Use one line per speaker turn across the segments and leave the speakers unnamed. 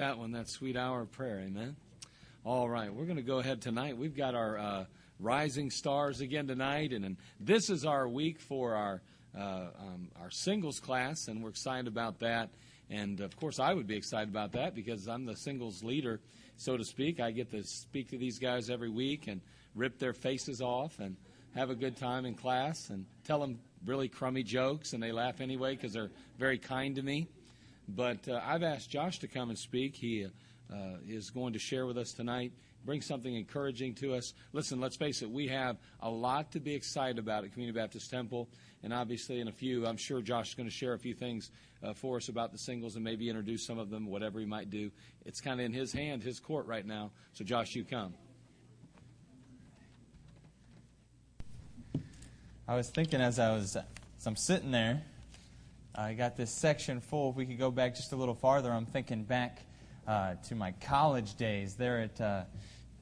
that one, that sweet hour of prayer, amen. All right, we're going to go ahead tonight. We've got our uh, rising stars again tonight, and, and this is our week for our uh, um, our singles class, and we're excited about that. And of course, I would be excited about that because I'm the singles leader, so to speak. I get to speak to these guys every week and rip their faces off and have a good time in class and tell them really crummy jokes, and they laugh anyway because they're very kind to me. But uh, I've asked Josh to come and speak. He uh, is going to share with us tonight, bring something encouraging to us. Listen, let's face it, we have a lot to be excited about at Community Baptist Temple. And obviously, in a few, I'm sure Josh is going to share a few things uh, for us about the singles and maybe introduce some of them, whatever he might do. It's kind of in his hand, his court right now. So, Josh, you come.
I was thinking as I was as I'm sitting there, I got this section full. If we could go back just a little farther, I'm thinking back uh, to my college days there at uh,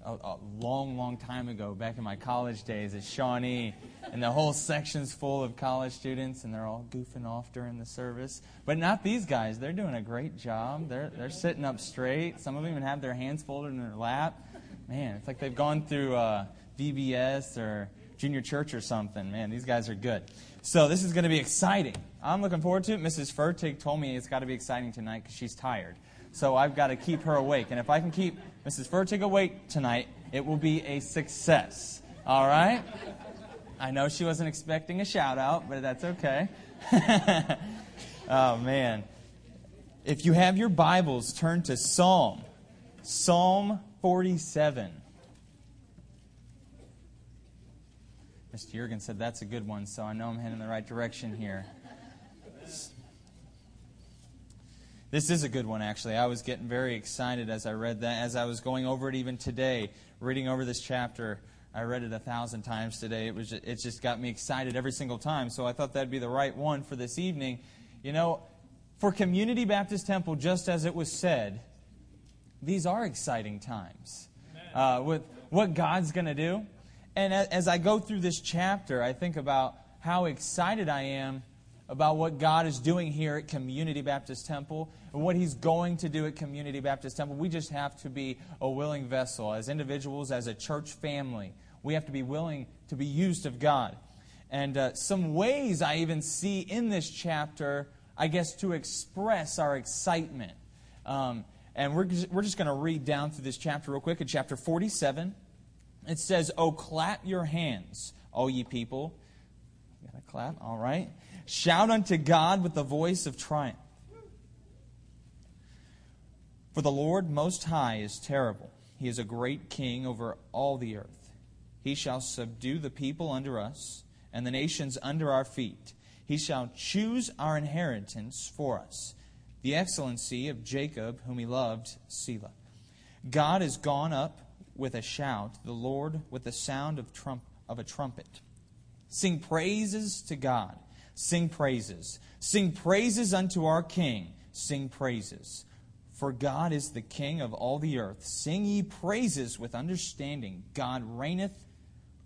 a, a long, long time ago, back in my college days at Shawnee, and the whole section's full of college students, and they're all goofing off during the service. But not these guys. They're doing a great job. They're they're sitting up straight. Some of them even have their hands folded in their lap. Man, it's like they've gone through uh, VBS or junior church or something. Man, these guys are good. So this is going to be exciting. I'm looking forward to it. Mrs. Fertig told me it's got to be exciting tonight because she's tired. So I've got to keep her awake. And if I can keep Mrs. Fertig awake tonight, it will be a success. All right? I know she wasn't expecting a shout out, but that's okay. oh, man. If you have your Bibles, turn to Psalm. Psalm 47. Mr. Jurgen said that's a good one, so I know I'm heading in the right direction here. This is a good one, actually. I was getting very excited as I read that, as I was going over it even today, reading over this chapter. I read it a thousand times today. It was just, it just got me excited every single time. So I thought that'd be the right one for this evening. You know, for Community Baptist Temple, just as it was said, these are exciting times. Uh, with what God's going to do. And as I go through this chapter, I think about how excited I am about what God is doing here at Community Baptist Temple and what He's going to do at Community Baptist Temple. We just have to be a willing vessel. As individuals, as a church family, we have to be willing to be used of God. And uh, some ways I even see in this chapter, I guess, to express our excitement. Um, and we're just, we're just going to read down through this chapter real quick. In chapter 47, it says, Oh, clap your hands, all ye people. Got to clap, all right. Shout unto God with the voice of triumph. For the Lord Most High is terrible. He is a great king over all the earth. He shall subdue the people under us, and the nations under our feet. He shall choose our inheritance for us, the excellency of Jacob, whom he loved, Selah. God is gone up with a shout, the Lord with the sound of, trump, of a trumpet. Sing praises to God. Sing praises. Sing praises unto our King. Sing praises. For God is the King of all the earth. Sing ye praises with understanding. God reigneth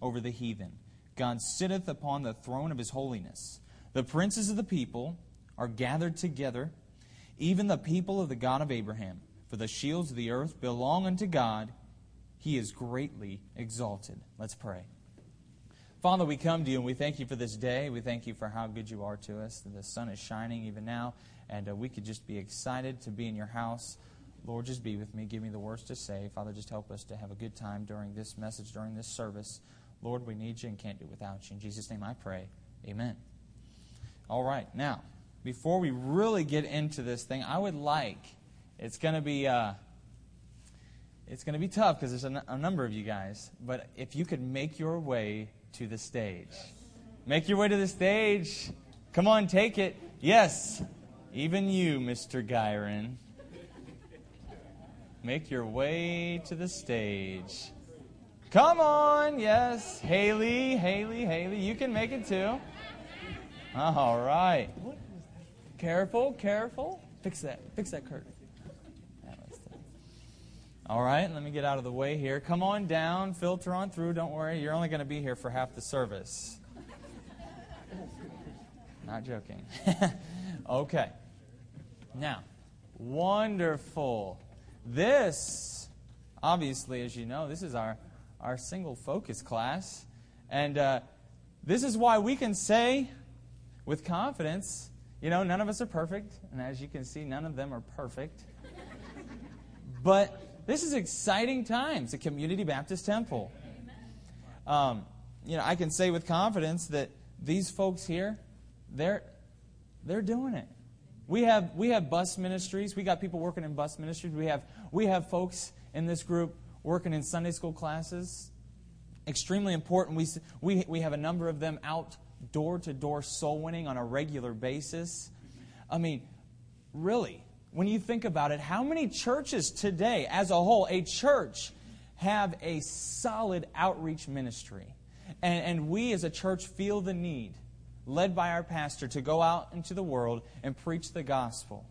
over the heathen. God sitteth upon the throne of his holiness. The princes of the people are gathered together, even the people of the God of Abraham. For the shields of the earth belong unto God. He is greatly exalted. Let's pray. Father, we come to you and we thank you for this day. We thank you for how good you are to us. The sun is shining even now, and uh, we could just be excited to be in your house. Lord, just be with me. Give me the words to say. Father, just help us to have a good time during this message, during this service. Lord, we need you and can't do without you. In Jesus' name I pray. Amen. All right. Now, before we really get into this thing, I would like, it's going to be. Uh, it's going to be tough because there's a, n- a number of you guys, but if you could make your way to the stage. Make your way to the stage. Come on, take it. Yes, even you, Mr. Gyron. Make your way to the stage. Come on, yes. Haley, Haley, Haley, you can make it too. All right. Careful, careful. Fix that. Fix that curtain. All right, let me get out of the way here. Come on down, filter on through. Don't worry, you're only going to be here for half the service. Not joking. okay. Now, wonderful. This, obviously, as you know, this is our, our single focus class. And uh, this is why we can say with confidence, you know, none of us are perfect. And as you can see, none of them are perfect. But this is exciting times at Community Baptist Temple. Um, you know, I can say with confidence that these folks here, they're they're doing it. We have we have bus ministries. We got people working in bus ministries. We have we have folks in this group working in Sunday school classes. Extremely important. We we we have a number of them out door to door soul winning on a regular basis. I mean, really, when you think about it, how many churches today, as a whole, a church, have a solid outreach ministry? And, and we as a church feel the need led by our pastor, to go out into the world and preach the gospel.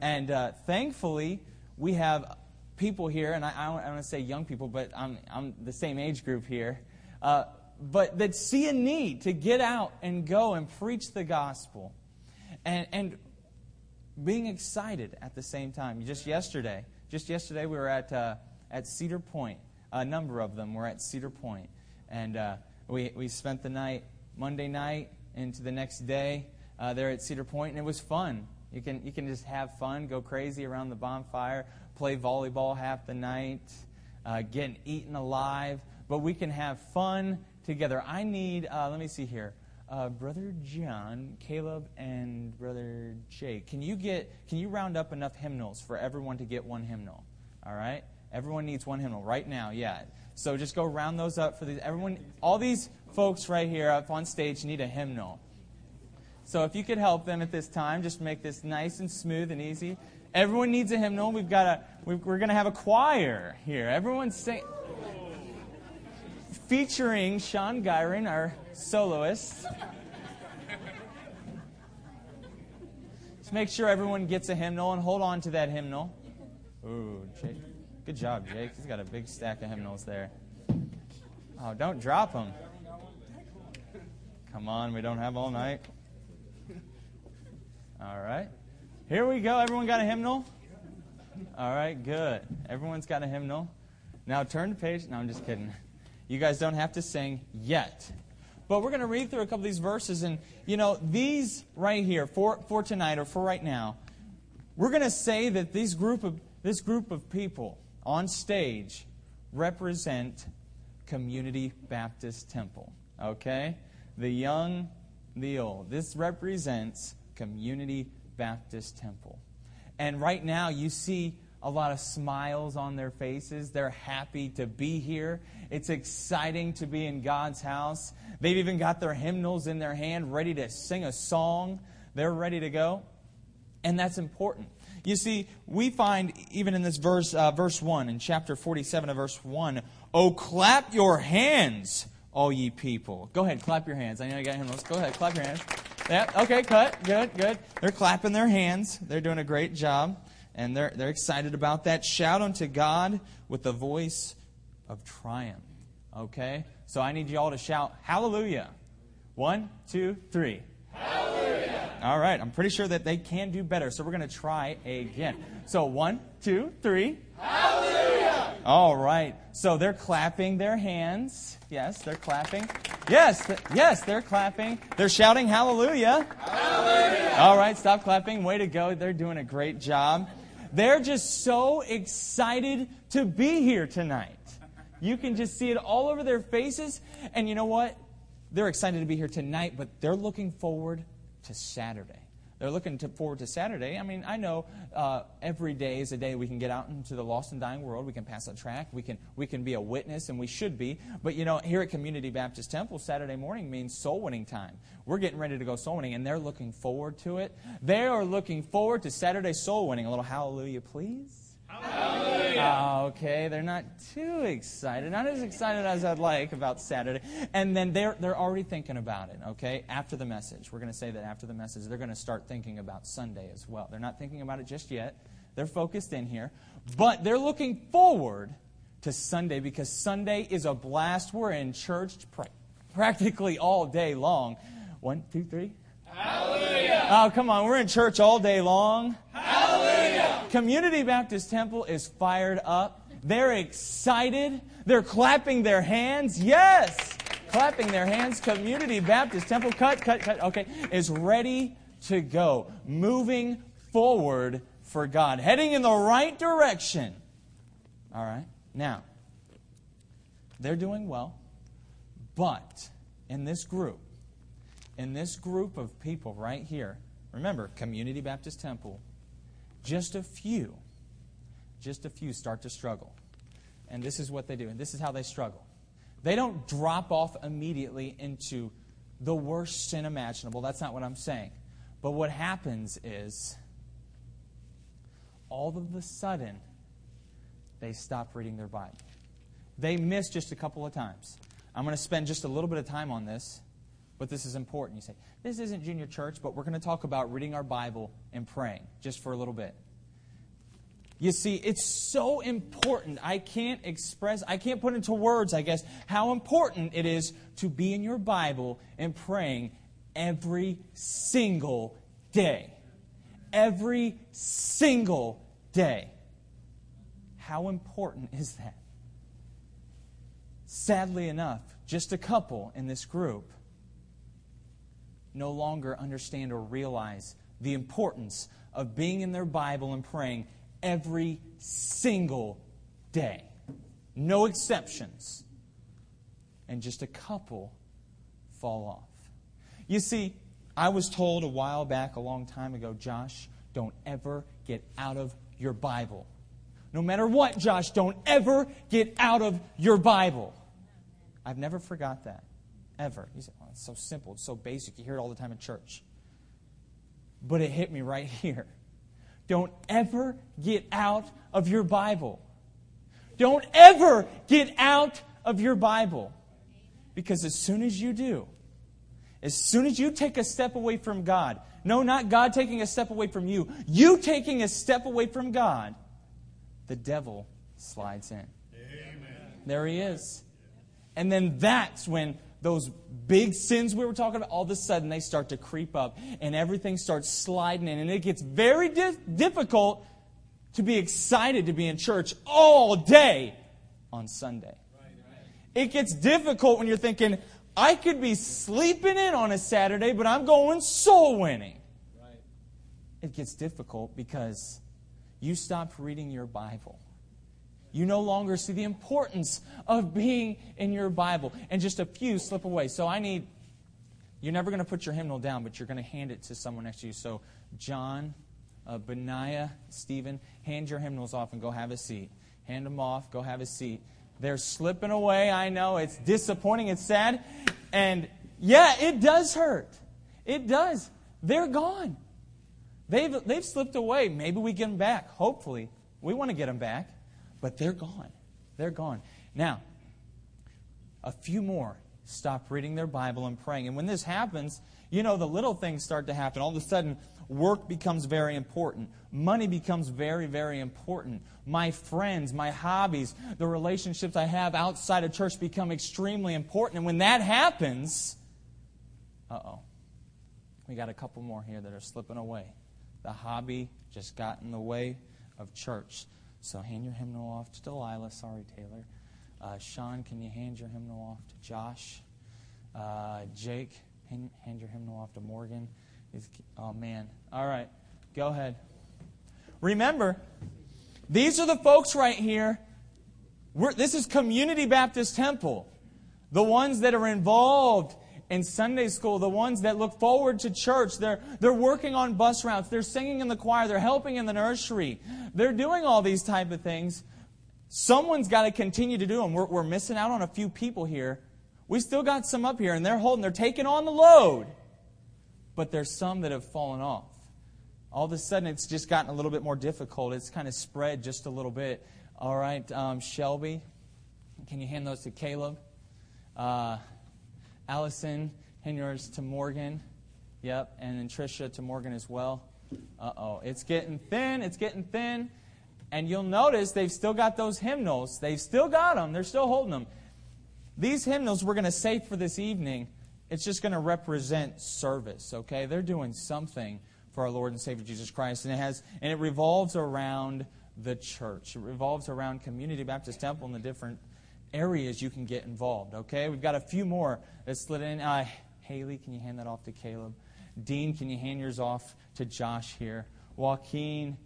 And uh, thankfully, we have people here, and I, I don't want to say young people, but I'm, I'm the same age group here, uh, but that see a need to get out and go and preach the gospel. And, and being excited at the same time. Just yesterday, just yesterday, we were at, uh, at Cedar Point. A number of them were at Cedar Point. And uh, we, we spent the night, Monday night, into the next day uh, there at Cedar Point, and it was fun. You can, you can just have fun, go crazy around the bonfire, play volleyball half the night, uh, get eaten alive, but we can have fun together. I need, uh, let me see here. Uh, Brother John, Caleb, and Brother Jake, can you get can you round up enough hymnals for everyone to get one hymnal? All right, everyone needs one hymnal right now. Yeah, so just go round those up for these. Everyone, all these folks right here up on stage need a hymnal. So if you could help them at this time, just make this nice and smooth and easy. Everyone needs a hymnal. We've got a we're going to have a choir here. Everyone's sing featuring Sean Gyron, our soloist. Just make sure everyone gets a hymnal and hold on to that hymnal. Ooh, Jake. Good job, Jake. He's got a big stack of hymnals there. Oh, don't drop them. Come on, we don't have all night. All right. Here we go. Everyone got a hymnal? All right, good. Everyone's got a hymnal. Now turn the page. No, I'm just kidding. You guys don't have to sing yet. But we're going to read through a couple of these verses. And, you know, these right here, for, for tonight or for right now, we're going to say that these group of, this group of people on stage represent Community Baptist Temple. Okay? the young, the old. This represents Community Baptist Temple. And right now, you see a lot of smiles on their faces. They're happy to be here. It's exciting to be in God's house. They've even got their hymnals in their hand, ready to sing a song. They're ready to go. And that's important. You see, we find even in this verse, uh, verse 1, in chapter 47 of verse 1, Oh, clap your hands, all ye people. Go ahead, clap your hands. I know you got hymnals. Go ahead, clap your hands. Yeah, okay, cut. Good, good. They're clapping their hands. They're doing a great job. And they're, they're excited about that. Shout unto God with the voice of triumph. Okay? So I need you all to shout, Hallelujah. One, two, three.
Hallelujah.
All right, I'm pretty sure that they can do better. So we're going to try again. So one, two, three.
Hallelujah.
All right. So they're clapping their hands. Yes, they're clapping. Yes, th- yes, they're clapping. They're shouting hallelujah.
Hallelujah.
All right, stop clapping. Way to go. They're doing a great job. They're just so excited to be here tonight. You can just see it all over their faces. And you know what? They're excited to be here tonight, but they're looking forward to Saturday. They're looking to forward to Saturday. I mean, I know uh, every day is a day we can get out into the lost and dying world. We can pass a track. We can we can be a witness, and we should be. But you know, here at Community Baptist Temple, Saturday morning means soul winning time. We're getting ready to go soul winning, and they're looking forward to it. They are looking forward to Saturday soul winning. A little hallelujah, please.
Hallelujah.
Oh, okay, they're not too excited. Not as excited as I'd like about Saturday. And then they're, they're already thinking about it, okay? After the message. We're going to say that after the message, they're going to start thinking about Sunday as well. They're not thinking about it just yet. They're focused in here. But they're looking forward to Sunday because Sunday is a blast. We're in church pra- practically all day long. One, two, three.
Hallelujah.
Oh, come on. We're in church all day long.
Hallelujah.
Community Baptist Temple is fired up. They're excited. They're clapping their hands. Yes! Clapping their hands. Community Baptist Temple, cut, cut, cut, okay, is ready to go. Moving forward for God. Heading in the right direction. All right? Now, they're doing well, but in this group, in this group of people right here, remember, Community Baptist Temple, just a few, just a few start to struggle. And this is what they do, and this is how they struggle. They don't drop off immediately into the worst sin imaginable. That's not what I'm saying. But what happens is, all of a sudden, they stop reading their Bible. They miss just a couple of times. I'm going to spend just a little bit of time on this, but this is important. You say, this isn't junior church, but we're going to talk about reading our Bible and praying just for a little bit. You see, it's so important. I can't express, I can't put into words, I guess, how important it is to be in your Bible and praying every single day. Every single day. How important is that? Sadly enough, just a couple in this group no longer understand or realize the importance of being in their Bible and praying every single day. No exceptions. And just a couple fall off. You see, I was told a while back, a long time ago, Josh, don't ever get out of your Bible. No matter what, Josh, don't ever get out of your Bible. I've never forgot that. Ever. You say, it's so simple, it's so basic. You hear it all the time in church. But it hit me right here. Don't ever get out of your Bible. Don't ever get out of your Bible. Because as soon as you do, as soon as you take a step away from God, no, not God taking a step away from you, you taking a step away from God, the devil slides in. Amen. There he is. And then that's when those big sins we were talking about, all of a sudden they start to creep up and everything starts sliding in. And it gets very di- difficult to be excited to be in church all day on Sunday. It gets difficult when you're thinking, I could be sleeping in on a Saturday, but I'm going soul winning. It gets difficult because you stopped reading your Bible you no longer see the importance of being in your Bible. And just a few slip away. So I need, you're never going to put your hymnal down, but you're going to hand it to someone next to you. So, John, uh, Benaiah, Stephen, hand your hymnals off and go have a seat. Hand them off, go have a seat. They're slipping away. I know it's disappointing, it's sad. And yeah, it does hurt. It does. They're gone. They've, they've slipped away. Maybe we get them back. Hopefully. We want to get them back but they're gone. They're gone. Now, a few more stop reading their Bible and praying. And when this happens, you know, the little things start to happen. All of a sudden, work becomes very important. Money becomes very, very important. My friends, my hobbies, the relationships I have outside of church become extremely important. And when that happens, uh oh, we got a couple more here that are slipping away. The hobby just got in the way of church. So hand your hymnal off to Delilah. Sorry, Taylor. Uh, Sean, can you hand your hymnal off to Josh? Uh, Jake, hand, hand, your hymnal off to Morgan. He's, oh, man. All right. Go ahead. Remember, these are the folks right here. We're, this is Community Baptist Temple. The ones that are involved in Sunday school, the ones that look forward to church. They're, they're working on bus routes. They're singing in the choir. They're helping in the nursery. They're doing all these type of things. Someone's got to continue to do them. We're, we're missing out on a few people here. We still got some up here, and they're holding, they're taking on the load. But there's some that have fallen off. All of a sudden, it's just gotten a little bit more difficult. It's kind of spread just a little bit. All right, um, Shelby, can you hand those to Caleb? Uh, Allison, hand yours to Morgan. Yep, and then Tricia to Morgan as well. Uh oh, it's getting thin. It's getting thin. And you'll notice they've still got those hymnals. They've still got them. They're still holding them. These hymnals we're going to say for this evening, it's just going to represent service, okay? They're doing something for our Lord and Savior Jesus Christ. And it has and it revolves around the church. It revolves around Community Baptist Temple and the different areas you can get involved, okay? We've got a few more that slid in. Uh, Haley, can you hand that off to Caleb? Dean, can you hand yours off to Josh here? Joaquin,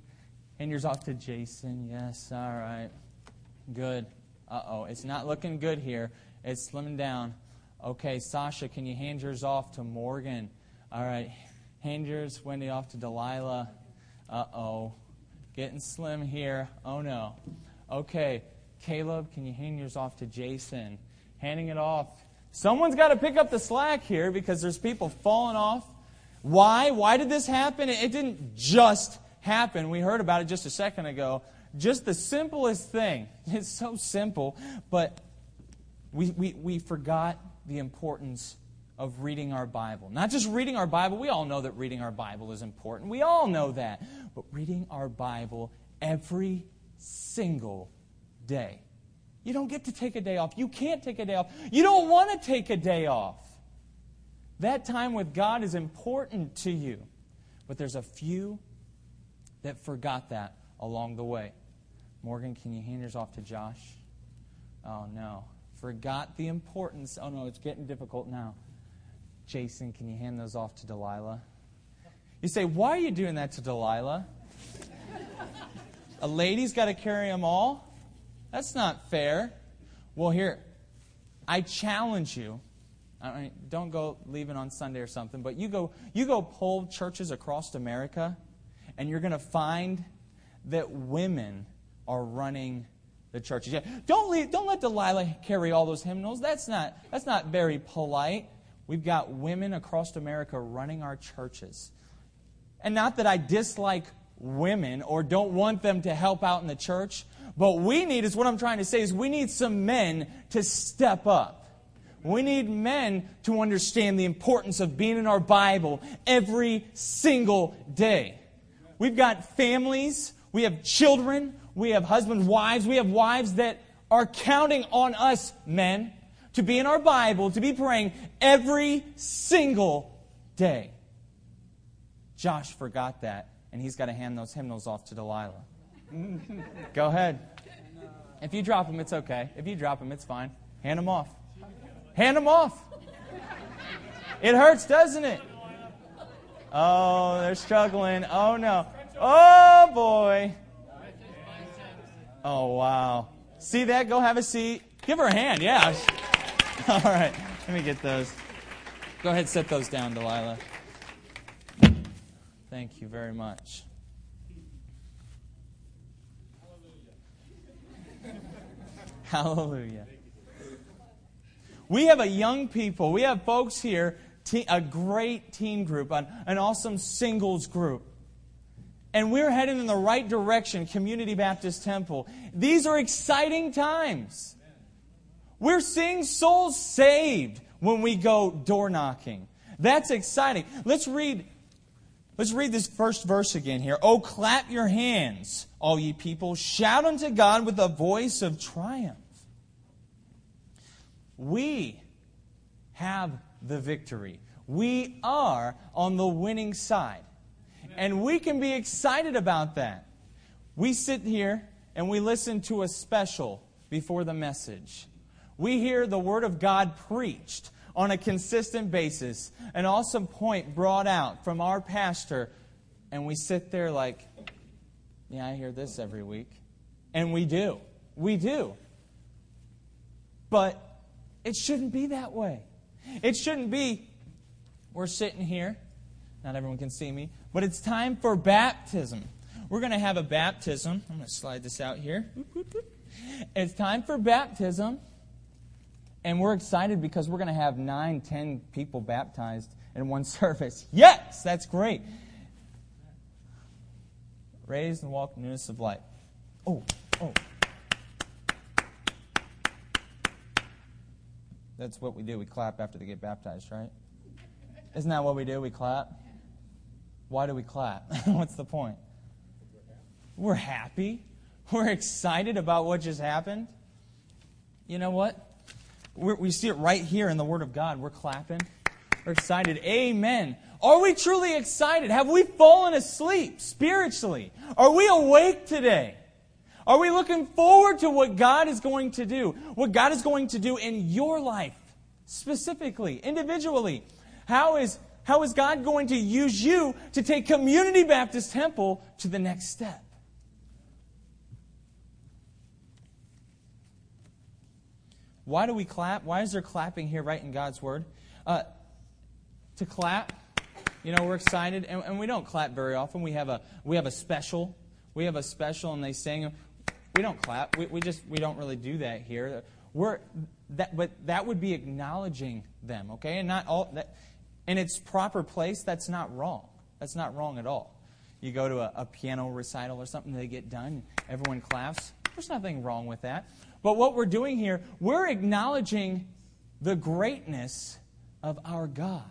hand yours off to Jason. Yes, all right. Good. Uh oh, it's not looking good here. It's slimming down. Okay, Sasha, can you hand yours off to Morgan? All right. Hand yours, Wendy, off to Delilah. Uh oh. Getting slim here. Oh no. Okay, Caleb, can you hand yours off to Jason? Handing it off. Someone's got to pick up the slack here because there's people falling off. Why? Why did this happen? It didn't just happen. We heard about it just a second ago. Just the simplest thing. It's so simple, but we, we, we forgot the importance of reading our Bible. Not just reading our Bible, we all know that reading our Bible is important. We all know that. But reading our Bible every single day. You don't get to take a day off. You can't take a day off. You don't want to take a day off. That time with God is important to you. But there's a few that forgot that along the way. Morgan, can you hand yours off to Josh? Oh, no. Forgot the importance. Oh, no, it's getting difficult now. Jason, can you hand those off to Delilah? You say, why are you doing that to Delilah? A lady's got to carry them all? That's not fair. Well, here, I challenge you. I mean, don't go leaving on Sunday or something, but you go, you go poll churches across America, and you're going to find that women are running the churches. Yeah, don't leave, don't let Delilah carry all those hymnals. That's not that's not very polite. We've got women across America running our churches. And not that I dislike women or don't want them to help out in the church, but we need is what I'm trying to say is we need some men to step up. We need men to understand the importance of being in our Bible every single day. We've got families, we have children, we have husbands, wives, we have wives that are counting on us, men, to be in our Bible, to be praying every single day. Josh forgot that, and he's got to hand those hymnals off to Delilah. Go ahead. If you drop them, it's okay. If you drop them, it's fine. Hand them off. Hand them off. It hurts, doesn't it? Oh, they're struggling. Oh, no. Oh, boy. Oh, wow. See that? Go have a seat. Give her a hand. Yeah. All right. Let me get those. Go ahead, set those down, Delilah. Thank you very much. Hallelujah. We have a young people, we have folks here, a great teen group, an awesome singles group. And we're heading in the right direction, Community Baptist Temple. These are exciting times. We're seeing souls saved when we go door knocking. That's exciting. Let's read Let's read this first verse again here. Oh, clap your hands, all ye people. Shout unto God with a voice of triumph. We have the victory. We are on the winning side. And we can be excited about that. We sit here and we listen to a special before the message. We hear the Word of God preached on a consistent basis, an awesome point brought out from our pastor, and we sit there like, yeah, I hear this every week. And we do. We do. But it shouldn't be that way. It shouldn't be, we're sitting here, not everyone can see me, but it's time for baptism. We're going to have a baptism. I'm going to slide this out here. It's time for baptism. And we're excited because we're going to have nine, ten people baptized in one service. Yes, that's great. Raised and walk newness of life. Oh, oh. That's what we do. We clap after they get baptized, right? Isn't that what we do? We clap. Why do we clap? What's the point? We're happy. We're excited about what just happened. You know what? We're, we see it right here in the Word of God. We're clapping. We're excited. Amen. Are we truly excited? Have we fallen asleep spiritually? Are we awake today? Are we looking forward to what God is going to do? What God is going to do in your life, specifically, individually? How is, how is God going to use you to take Community Baptist Temple to the next step? Why do we clap? Why is there clapping here right in God's Word? Uh, to clap, you know, we're excited, and, and, we don't clap very often. We have a we have a special, we have a special, and they sing. We don't clap. We, we just we don't really do that here. We're that, but that would be acknowledging them, okay, and not all that in its proper place. That's not wrong. That's not wrong at all. You go to a, a piano recital or something, they get done, everyone claps. There's nothing wrong with that. But what we're doing here, we're acknowledging the greatness of our God.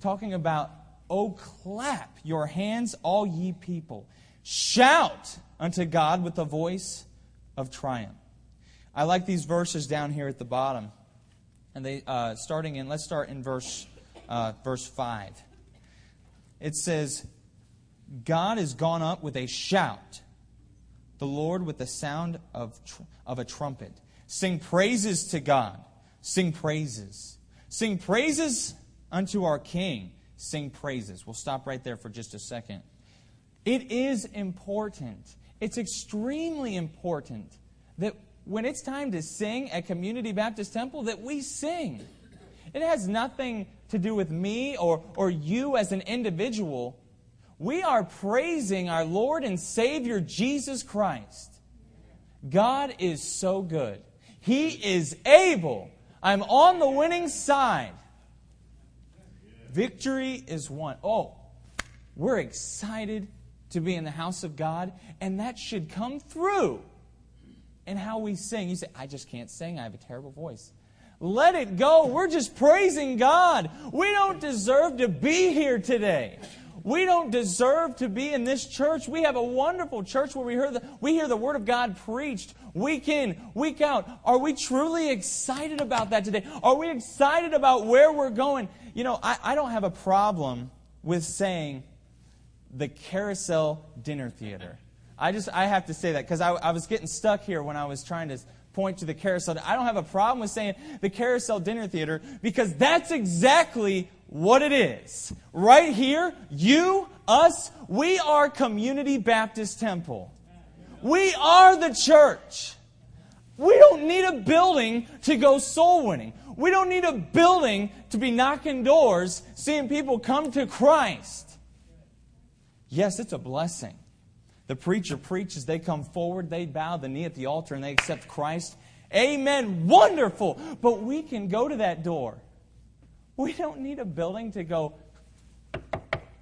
Talking about, oh, clap your hands, all ye people. Shout unto God with the voice of triumph. I like these verses down here at the bottom. And they, uh, starting in, let's start in verse, uh, verse 5. It says, God is gone up with a shout the Lord with the sound of, tr- of a trumpet. Sing praises to God. Sing praises. Sing praises unto our King. Sing praises. We'll stop right there for just a second. It is important. It's extremely important that when it's time to sing at Community Baptist Temple, that we sing. It has nothing to do with me or, or you as an individual. We are praising our Lord and Savior Jesus Christ. God is so good. He is able. I'm on the winning side. Victory is won. Oh, we're excited to be in the house of God, and that should come through in how we sing. You say, I just can't sing, I have a terrible voice. Let it go. We're just praising God. We don't deserve to be here today. We don't deserve to be in this church. We have a wonderful church where we hear the, we hear the Word of God preached week in, week out. Are we truly excited about that today? Are we excited about where we're going? You know, I, I don't have a problem with saying the Carousel Dinner Theater. I just, I have to say that because I, I was getting stuck here when I was trying to point to the carousel. I don't have a problem with saying the carousel dinner theater because that's exactly what it is. Right here, you, us, we are Community Baptist Temple. We are the church. We don't need a building to go soul winning. We don't need a building to be knocking doors, seeing people come to Christ. Yes, it's a blessing. The preacher preaches, they come forward, they bow the knee at the altar, and they accept Christ. Amen. Wonderful. But we can go to that door we don't need a building to go.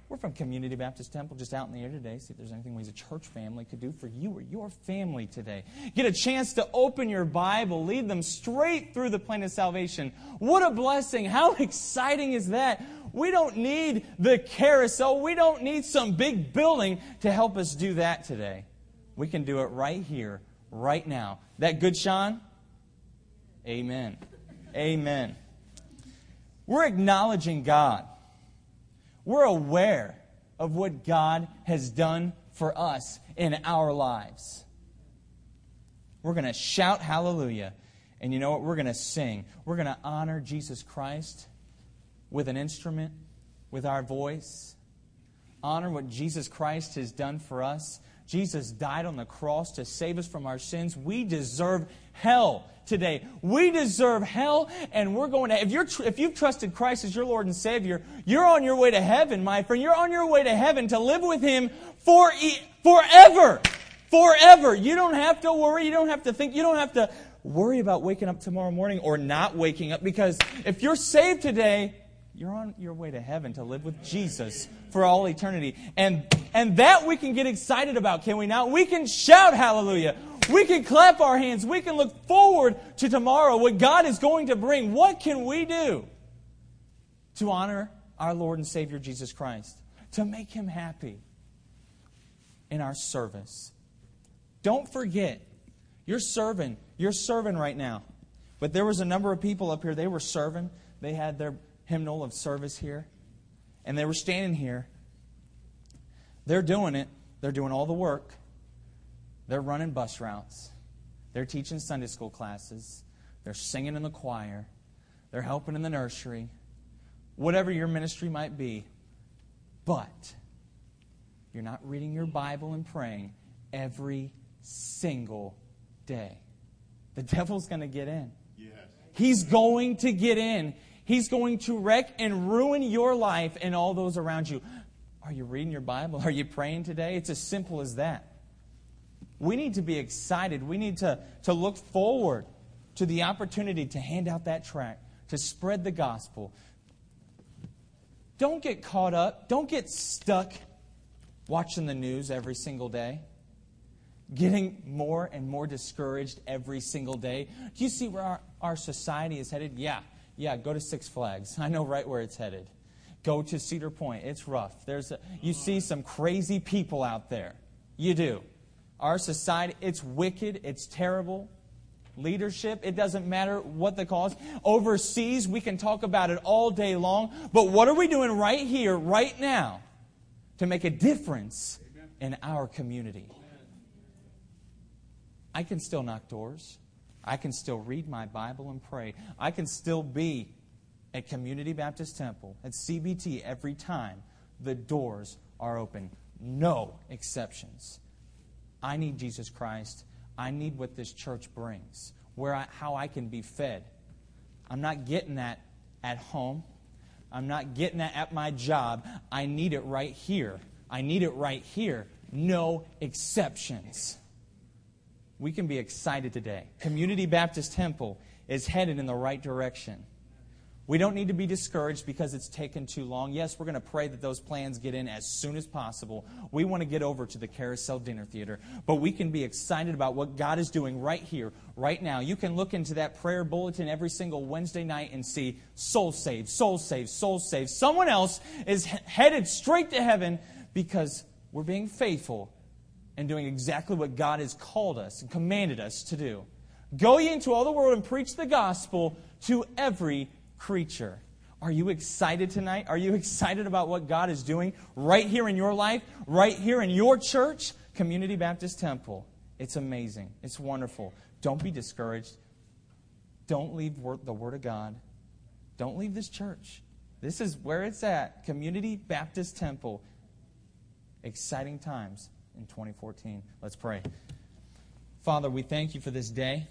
We're from Community Baptist Temple, just out in the air today. See if there's anything we as a church family could do for you or your family today. Get a chance to open your Bible, lead them straight through the plan of salvation. What a blessing! How exciting is that? We don't need the carousel. We don't need some big building to help us do that today. We can do it right here, right now. That good, Sean? Amen. Amen. We're acknowledging God. We're aware of what God has done for us in our lives. We're going to shout hallelujah. And you know what? We're going to sing. We're going to honor Jesus Christ with an instrument, with our voice. Honor what Jesus Christ has done for us. Jesus died on the cross to save us from our sins. We deserve hell today. We deserve hell, and we're going to. If you're if you've trusted Christ as your Lord and Savior, you're on your way to heaven, my friend. You're on your way to heaven to live with Him for forever, forever. You don't have to worry. You don't have to think. You don't have to worry about waking up tomorrow morning or not waking up because if you're saved today, you're on your way to heaven to live with Jesus for all eternity. And, and that we can get excited about, can we not? We can shout hallelujah. We can clap our hands. We can look forward to tomorrow, what God is going to bring. What can we do to honor our Lord and Savior Jesus Christ? To make him happy in our service. Don't forget, you're serving. You're serving right now. But there was a number of people up here, they were serving. They had their hymnal of service here. And they were standing here. They're doing it. They're doing all the work. They're running bus routes. They're teaching Sunday school classes. They're singing in the choir. They're helping in the nursery. Whatever your ministry might be. But you're not reading your Bible and praying every single day. The devil's going to get in.
Yes.
He's going to get in. He's going to wreck and ruin your life and all those around you. Are you reading your Bible? Are you praying today? It's as simple as that. We need to be excited. We need to, to look forward to the opportunity to hand out that tract, to spread the gospel. Don't get caught up. Don't get stuck watching the news every single day getting more and more discouraged every single day. Do you see where our, our society is headed? Yeah, yeah, go to Six Flags. I know right where it's headed. Go to Cedar Point. It's rough. There's a, you see mm. some crazy people out there. You do. Our society, it's wicked, it's terrible. Leadership, it doesn't matter what the cause. Overseas, we can talk about it all day long. But what are we doing right here, right now, to make a difference in our community? I can still knock doors. I can still read my Bible and pray. I can still be at Community Baptist Temple, at CBT, every time the doors are open. No exceptions. I need Jesus Christ. I need what this church brings, where I, how I can be fed. I'm not getting that at home. I'm not getting that at my job. I need it right here. I need it right here. No exceptions we can be excited today. Community Baptist Temple is headed in the right direction. We don't need to be discouraged because it's taken too long. Yes, we're going to pray that those plans get in as soon as possible. We want to get over to the Carousel Dinner Theater, but we can be excited about what God is doing right here, right now. You can look into that prayer bulletin every single Wednesday night and see soul saved, soul saved, soul saved. Someone else is headed straight to heaven because we're being faithful and doing exactly what God has called us and commanded us to do. Go ye into all the world and preach the gospel to every creature. Are you excited tonight? Are you excited about what God is doing right here in your life, right here in your church, Community Baptist Temple? It's amazing. It's wonderful. Don't be discouraged. Don't leave the Word of God. Don't leave this church. This is where it's at Community Baptist Temple. Exciting times in 2014. Let's pray. Father, we thank you for this day.